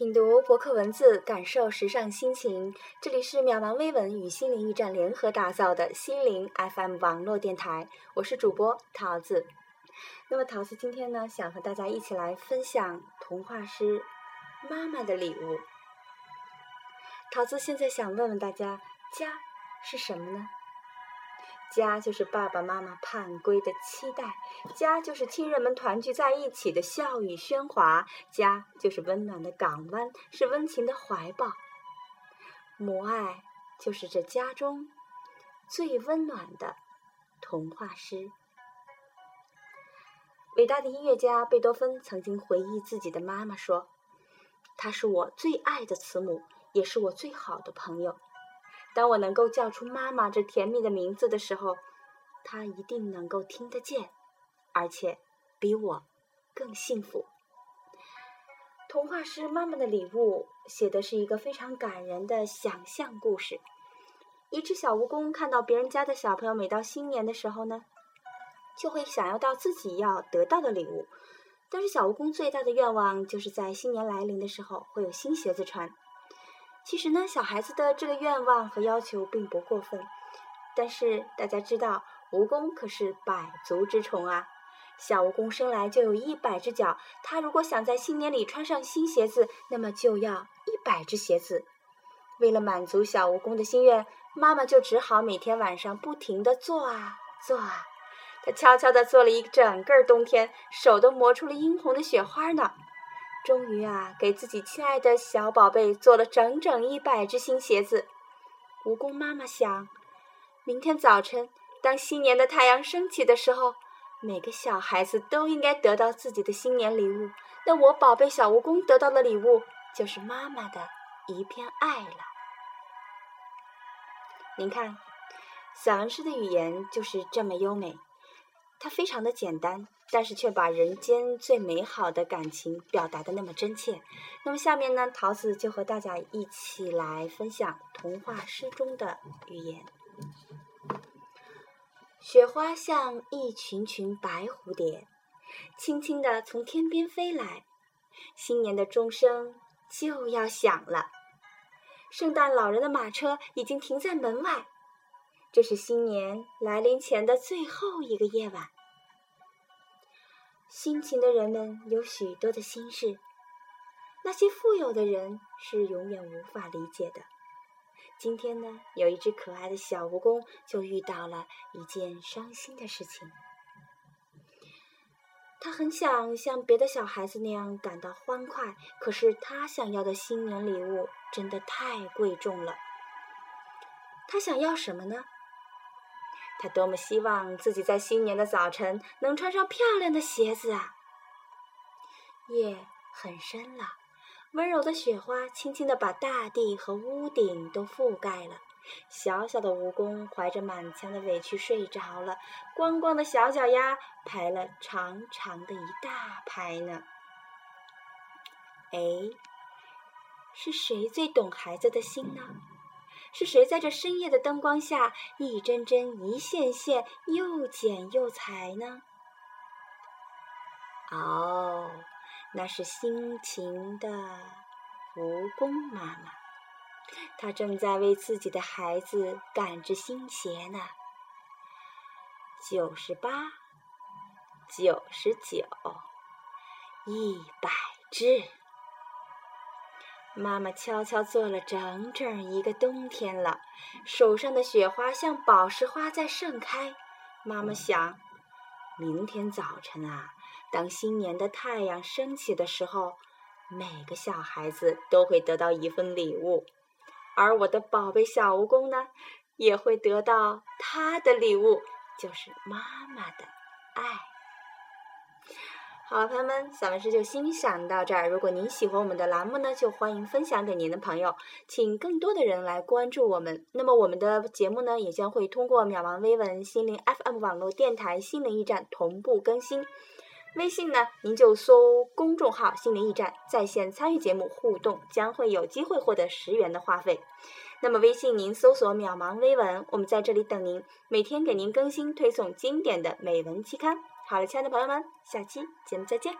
品读博客文字，感受时尚心情。这里是渺茫微文与心灵驿站联合打造的心灵 FM 网络电台，我是主播桃子。那么桃子今天呢，想和大家一起来分享童话诗《妈妈的礼物》。桃子现在想问问大家，家是什么呢？家就是爸爸妈妈盼归的期待，家就是亲人们团聚在一起的笑语喧哗，家就是温暖的港湾，是温情的怀抱。母爱就是这家中最温暖的童话诗。伟大的音乐家贝多芬曾经回忆自己的妈妈说：“她是我最爱的慈母，也是我最好的朋友。”当我能够叫出“妈妈”这甜蜜的名字的时候，她一定能够听得见，而且比我更幸福。童话诗《妈妈的礼物》写的是一个非常感人的想象故事。一只小蜈蚣看到别人家的小朋友每到新年的时候呢，就会想要到自己要得到的礼物。但是小蜈蚣最大的愿望就是在新年来临的时候会有新鞋子穿。其实呢，小孩子的这个愿望和要求并不过分，但是大家知道，蜈蚣可是百足之虫啊。小蜈蚣生来就有一百只脚，它如果想在新年里穿上新鞋子，那么就要一百只鞋子。为了满足小蜈蚣的心愿，妈妈就只好每天晚上不停地做啊做啊，她悄悄地做了一整个冬天，手都磨出了殷红的雪花呢。终于啊，给自己亲爱的小宝贝做了整整一百只新鞋子。蜈蚣妈妈想，明天早晨当新年的太阳升起的时候，每个小孩子都应该得到自己的新年礼物。那我宝贝小蜈蚣得到的礼物，就是妈妈的一片爱了。您看，散文诗的语言就是这么优美，它非常的简单。但是却把人间最美好的感情表达的那么真切。那么下面呢，桃子就和大家一起来分享童话诗中的语言。雪花像一群群白蝴蝶，轻轻地从天边飞来。新年的钟声就要响了，圣诞老人的马车已经停在门外。这是新年来临前的最后一个夜晚。辛勤的人们有许多的心事，那些富有的人是永远无法理解的。今天呢，有一只可爱的小蜈蚣就遇到了一件伤心的事情。他很想像别的小孩子那样感到欢快，可是他想要的新年礼物真的太贵重了。他想要什么呢？他多么希望自己在新年的早晨能穿上漂亮的鞋子啊！夜很深了，温柔的雪花轻轻地把大地和屋顶都覆盖了。小小的蜈蚣怀着满腔的委屈睡着了，光光的小脚丫排了长长的一大排呢。哎，是谁最懂孩子的心呢？是谁在这深夜的灯光下，一针针、一线线，又剪又裁呢？哦，那是辛勤的蜈蚣妈妈，她正在为自己的孩子赶制新鞋呢。九十八，九十九，一百只。妈妈悄悄做了整整一个冬天了，手上的雪花像宝石花在盛开。妈妈想，明天早晨啊，当新年的太阳升起的时候，每个小孩子都会得到一份礼物，而我的宝贝小蜈蚣呢，也会得到他的礼物，就是妈妈的爱。好了，朋友们，散文诗就欣赏到这儿。如果您喜欢我们的栏目呢，就欢迎分享给您的朋友，请更多的人来关注我们。那么我们的节目呢，也将会通过渺茫微文心灵 FM 网络电台心灵驿站同步更新。微信呢，您就搜公众号心灵驿站在线参与节目互动，将会有机会获得十元的话费。那么微信您搜索渺茫微文，我们在这里等您，每天给您更新推送经典的美文期刊。好了，亲爱的朋友们，下期节目再见。